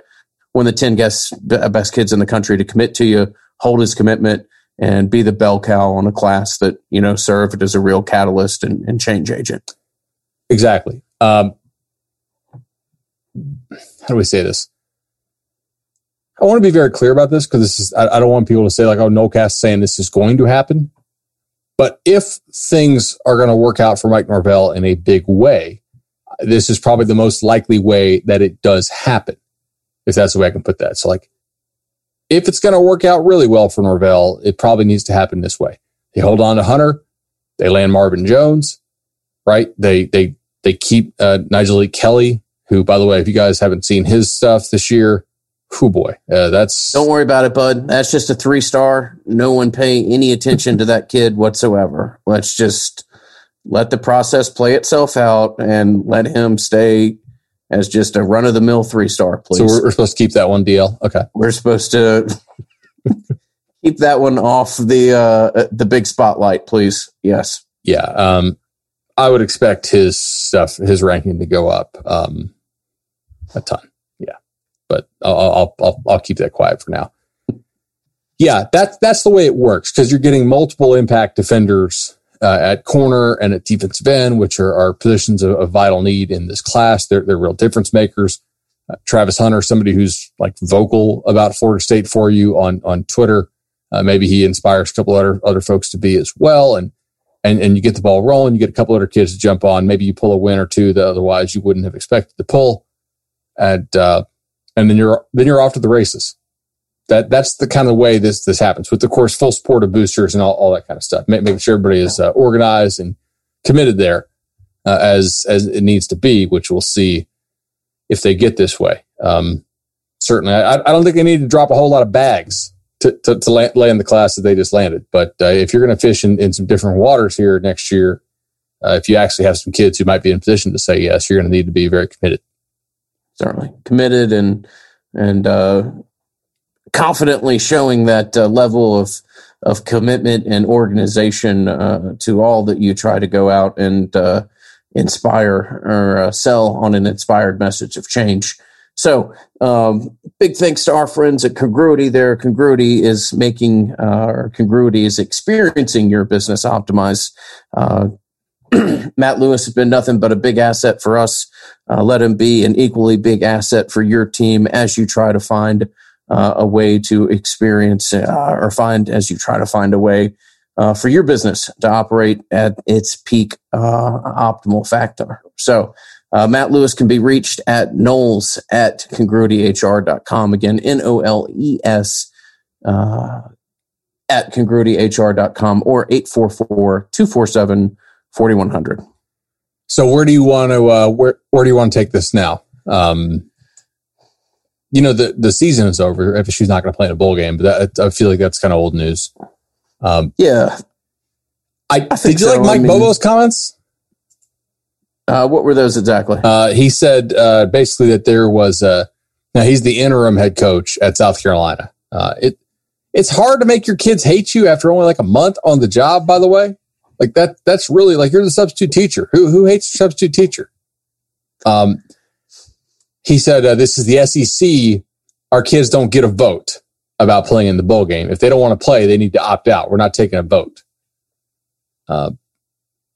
one of the 10 best, best kids in the country to commit to you, hold his commitment, and be the bell cow on a class that, you know, served as a real catalyst and, and change agent. Exactly. Um, how do we say this? I want to be very clear about this because this is, I, I, don't want people to say like, oh, Nolecast saying this is going to happen. But if things are going to work out for Mike Norvell in a big way, this is probably the most likely way that it does happen, if that's the way I can put that. So, like, if it's going to work out really well for Norvell, it probably needs to happen this way. They hold on to Hunter, they land Marvin Jones, right? They they they keep uh, Nyjalik Kelly, who, by the way, if you guys haven't seen his stuff this year, who boy, uh, that's don't worry about it, bud. That's just a three star. No one pay any attention to that kid whatsoever. Let's just let the process play itself out and let him stay as just a run of the mill three star, please. So we're, we're, supposed to keep that one DL. Okay. We're supposed to <laughs> keep that one off the uh, the big spotlight, please. Yes. Yeah. Um, I would expect his stuff, his ranking to go up um, a ton. But I'll, I'll, I'll, I'll keep that quiet for now. Yeah, that's that's the way it works because you're getting multiple impact defenders uh, at corner and at defensive end, which are, are positions of, of, vital need in this class. They're, they're real difference makers. Uh, Travis Hunter, somebody who's like vocal about Florida State for you on, on Twitter. Uh, maybe he inspires a couple other, other folks to be as well. And, and, and you get the ball rolling, you get a couple other kids to jump on. Maybe you pull a win or two that otherwise you wouldn't have expected to pull. And, uh, and then you're, then you're off to the races. That that's the kind of way this this happens with of course full support of boosters and all, all that kind of stuff making sure everybody is uh, organized and committed there uh, as as it needs to be which we'll see if they get this way. Um, certainly I, I don't think they need to drop a whole lot of bags to, to, to land the class that they just landed. But uh, if you're going to fish in, in some different waters here next year uh, if you actually have some kids who might be in position to say yes you're going to need to be very committed certainly committed and and uh, confidently showing that uh, level of of commitment and organization uh, to all that you try to go out and uh, inspire or uh, sell on an inspired message of change. So, um, big thanks to our friends at Congruity. There, Congruity is making, uh, or Congruity is experiencing your business optimize. Uh, <clears throat> Matt Lewis has been nothing but a big asset for us. let him be an equally big asset for your team as you try to find uh, a way to experience uh, or find as you try to find a way uh, for your business to operate at its peak uh, optimal factor. So, uh, Matt Lewis can be reached at Noles at congruityhr.com. Again, N O L E S uh, at congruityhr.com or 844 247 4100. So, where do you want to, where, where do you want to take this now? Um, you know the the season is over. if she's not going to play in a bowl game, but that, I feel like that's kind of old news. Um, yeah, I, I did you so. like Mike I mean, Bobo's comments? Uh, what were those exactly? Uh, he said uh, basically that there was a. Now he's the interim head coach at South Carolina. Uh, it it's hard to make your kids hate you after only like a month on the job. By the way, like that that's really like you're the substitute teacher. Who who hates substitute teacher? Um, he said uh, this is the SEC. Our kids don't get a vote about playing in the bowl game. If they don't want to play, they need to opt out. We're not taking a vote. Uh,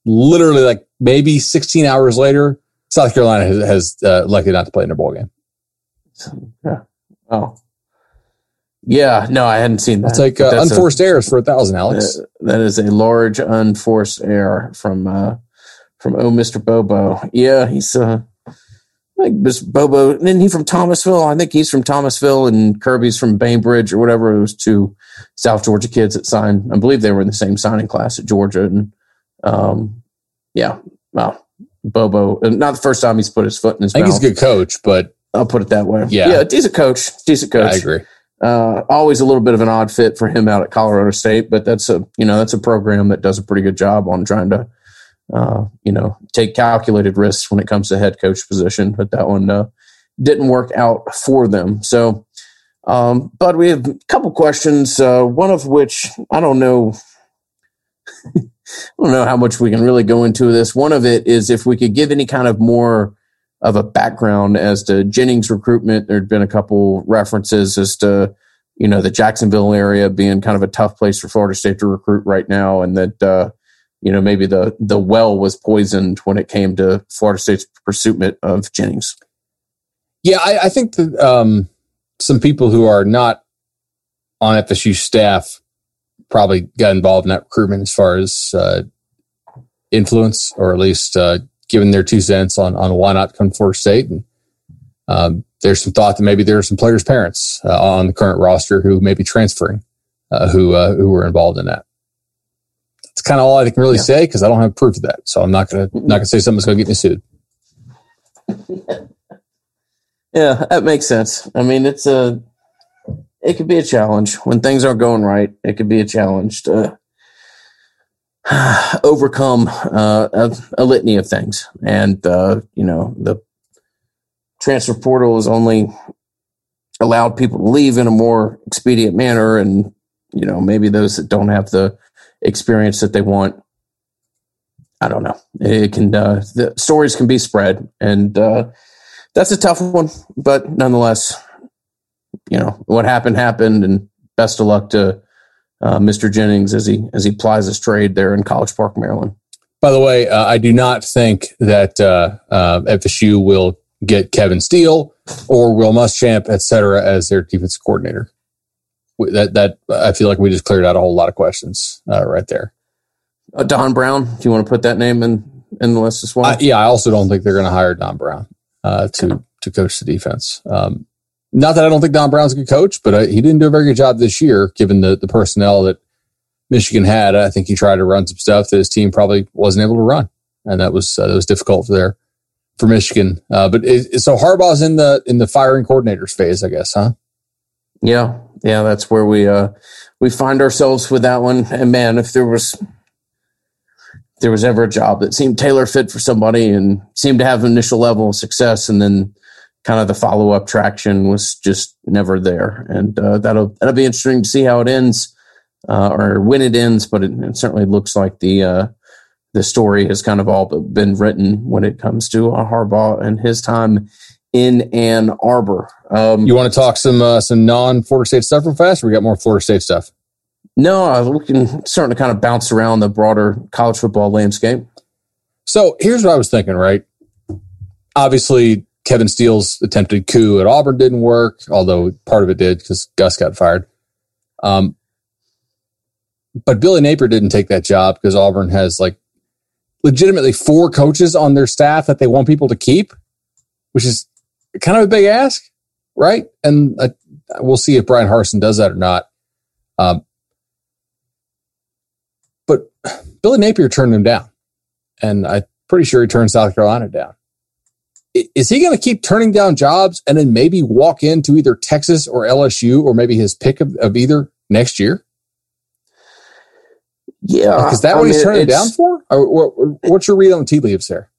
literally, like maybe 16 hours later, South Carolina has, has uh, elected not to play in their bowl game. Yeah. Oh. Yeah. No, I hadn't seen that. It's like uh, unforced a, errors for a thousand, Alex. Uh, that is a large unforced error from uh, from oh Mr. Bobo. Yeah, he's uh like Mr. Bobo. Isn't he from Thomasville? I think he's from Thomasville and Kirby's from Bainbridge or whatever. It was two South Georgia kids that signed. I believe they were in the same signing class at Georgia. And um, yeah, well, Bobo. Not the first time he's put his foot in his. I think mouth. he's a good coach, but I'll put it that way. Yeah, yeah, decent coach, decent coach. I agree. Uh, always a little bit of an odd fit for him out at Colorado State, but that's a you know that's a program that does a pretty good job on trying to uh, you know take calculated risks when it comes to head coach position. But that one uh, didn't work out for them. So, um, but we have a couple questions. Uh, one of which I don't know. <laughs> I don't know how much we can really go into this. One of it is if we could give any kind of more of a background as to Jennings recruitment. There'd been a couple references as to, you know, the Jacksonville area being kind of a tough place for Florida State to recruit right now, and that, uh, you know, maybe the the well was poisoned when it came to Florida State's pursuit of Jennings. Yeah, I, I think that um, some people who are not on FSU staff probably got involved in that recruitment as far as uh, influence, or at least uh, given their two cents on on why not come to Florida State. And um, there's some thought that maybe there are some players' parents uh, on the current roster who may be transferring, uh, who uh, who were involved in that. That's kind of all I can really yeah. say because I don't have proof of that. So I'm not gonna not gonna say something's gonna get me sued. <laughs> yeah, that makes sense. I mean, it's a it could be a challenge when things aren't going right. It could be a challenge to <sighs> overcome uh, a, a, litany of things. And, uh, you know, the transfer portal has only allowed people to leave in a more expedient manner. And, you know, maybe those that don't have the experience that they want, I don't know. It can, uh, the stories can be spread. And uh, that's a tough one. But nonetheless, you know, what happened happened. And best of luck to, uh, Mr. Jennings as he as he plies his trade there in College Park, Maryland. By the way, uh, I do not think that uh, uh FSU will get Kevin Steele or Will Muschamp, et cetera, as their defense coordinator. That that I feel like we just cleared out a whole lot of questions uh, right there. Uh, Don Brown, do you want to put that name in in the list as well? yeah, I also don't think they're going to hire Don Brown to to coach the defense. Um, not that I don't think Don Brown's a good coach, but I, he didn't do a very good job this year, given the, the personnel that Michigan had. I think he tried to run some stuff that his team probably wasn't able to run, and that was uh, that was difficult for there for Michigan. Uh, but it, so Harbaugh's in the in the firing coordinators phase, I guess, huh? Yeah, yeah, that's where we uh we find ourselves with that one. And man, if there was if there was ever a job that seemed tailor fit for somebody and seemed to have initial level of success, and then kind of the follow up traction was just never there. And uh, that'll that'll be interesting to see how it ends uh, or when it ends. But it, it certainly looks like the uh, the story has kind of all been written when it comes to uh, Harbaugh and his time in Ann Arbor. Um, you want to talk some uh, some non Florida State stuff real fast? Or we got more Florida State stuff. No, uh, we can certainly kind of bounce around the broader college football landscape. So here's what I was thinking. Right, obviously Kevin Steele's attempted coup at Auburn didn't work, although part of it did because Gus got fired. Um, but Billy Napier didn't take that job because Auburn has like legitimately four coaches on their staff that they want people to keep, which is kind of a big ask, right? And uh, we'll see if Bryan Harsin does that or not. Um, but Billy Napier turned him down, and I'm pretty sure he turned South Carolina down is he going to keep turning down jobs and then maybe walk into either Texas or LSU or maybe his pick of, of either next year? Yeah. Is that I what mean, he's turning down for? Or, what's your read on tea leaves there?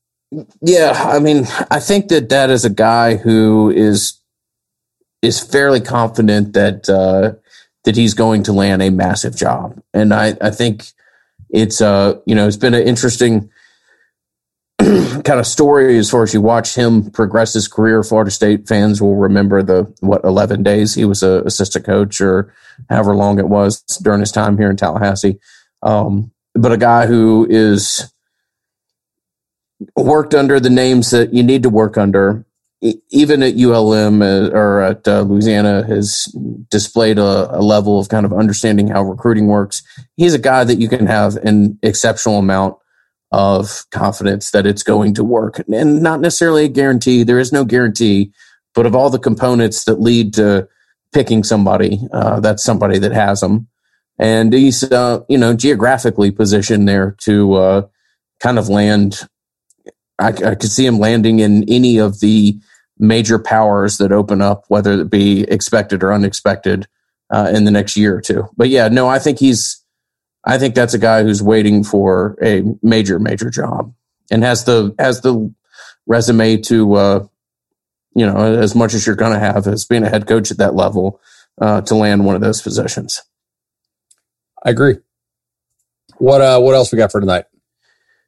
Yeah, I mean, I think that that is a guy who is is fairly confident that uh, that he's going to land a massive job, and I I think it's uh you know it's been an interesting <clears throat> kind of story as far as you watch him progress his career. Florida State fans will remember the what eleven days he was a assistant coach or however long it was during his time here in Tallahassee. Um, but a guy who is worked under the names that you need to work under, even at ULM uh, or at uh, Louisiana, has displayed a, a, level of kind of understanding how recruiting works. He's a guy that you can have an exceptional amount of confidence that it's going to work, and not necessarily a guarantee. There is no guarantee, but of all the components that lead to picking somebody, uh, that's somebody that has them and he's uh, you know geographically positioned there to uh, kind of land. I, I, could see him landing in any of the major powers that open up, whether it be expected or unexpected, uh, in the next year or two. But yeah, no, I think he's. I think that's a guy who's waiting for a major, major job and has the has the resume to, uh, you know, as much as you're going to have as being a head coach at that level uh, to land one of those positions. I agree. What uh, what else we got for tonight?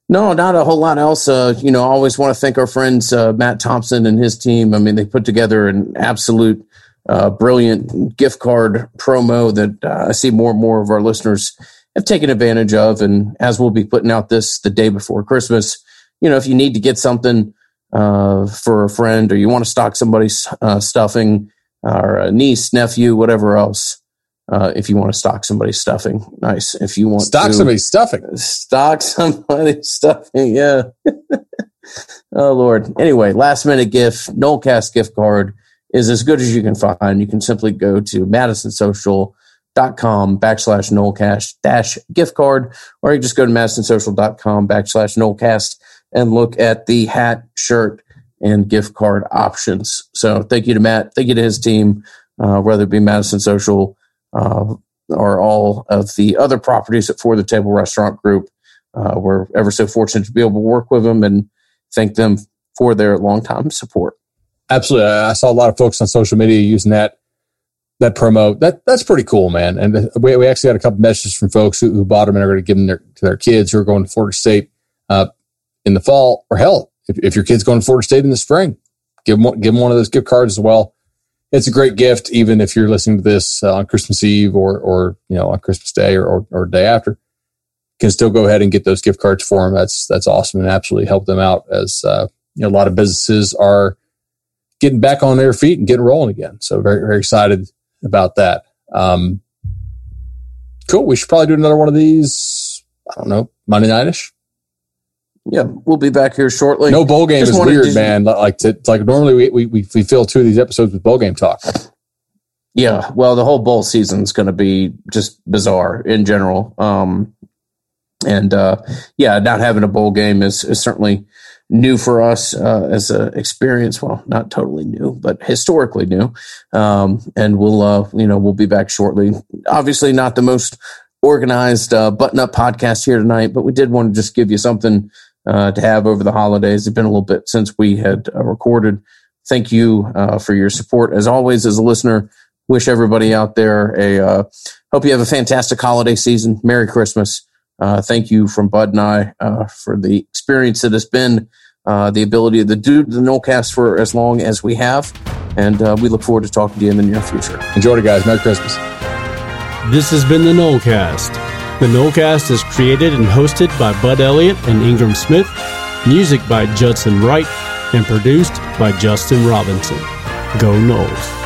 No, not a whole lot else. Uh, you know, I always want to thank our friends uh, Matt Thompson and his team. I mean, they put together an absolute uh, brilliant gift card promo that uh, I see more and more of our listeners have taken advantage of. And as we'll be putting out this the day before Christmas, you know, if you need to get something uh, for a friend or you want to stock somebody's uh, stuffing or a niece, nephew, whatever else, uh, if you want to stock somebody's stuffing, nice. If you want stock to somebody's stuffing, stock somebody's stuffing, yeah. <laughs> oh Lord. Anyway, last minute gift, Nolecast gift card is as good as you can find. You can simply go to madisonsocial.com backslash Nolecast dash gift card, or you just go to madisonsocial.com backslash Nolecast and look at the hat, shirt, and gift card options. So thank you to Matt. Thank you to his team, uh, whether it be Madison Social, uh, or all of the other properties at For the Table Restaurant Group. Uh, we're ever so fortunate to be able to work with them and thank them for their long time support. Absolutely, I saw a lot of folks on social media using that that promo. That that's pretty cool, man. And we, we actually got a couple messages from folks who, who bought them and are going to give them their, to their kids who are going to Florida State uh, in the fall, or hell, if, if your kid's going to Florida State in the spring, give them give them one of those gift cards as well it's a great gift, even if you're listening to this uh, on Christmas Eve or, or, you know, on Christmas Day or, or, or day after. Can still go ahead and get those gift cards for them. That's, that's awesome and absolutely help them out as, uh, you know, a lot of businesses are getting back on their feet and getting rolling again. So very, very excited about that. Um, cool. We should probably do another one of these. I don't know, Monday nightish yeah, we'll be back here shortly. No bowl game Just is weird, man. Like to, like normally we, we we fill two of these episodes with bowl game talk. Yeah, well, the whole bowl season is going to be just bizarre in general. Um, and uh, yeah, not having a bowl game is, is certainly new for us uh, as an experience. Well, not totally new, but historically new. Um, and we'll uh, you know we'll be back shortly. Obviously, not the most organized uh, button up podcast here tonight, but we did want to just give you something uh, to have over the holidays. It's been a little bit since we had uh, recorded. Thank you uh, for your support. As always, as a listener, wish everybody out there a uh, hope you have a fantastic holiday season. Merry Christmas. Uh, thank you from Bud and I uh, for the experience that has been the ability to do the Nolecast for as long as we have. And we look forward to talking to you in the near future. Enjoy it, guys. Merry Christmas. This has been the Nolecast. The Nolecast is created and hosted by Bud Elliott and Ingram Smith, music by Judson Wright, and produced by Justin Robinson. Go Noles.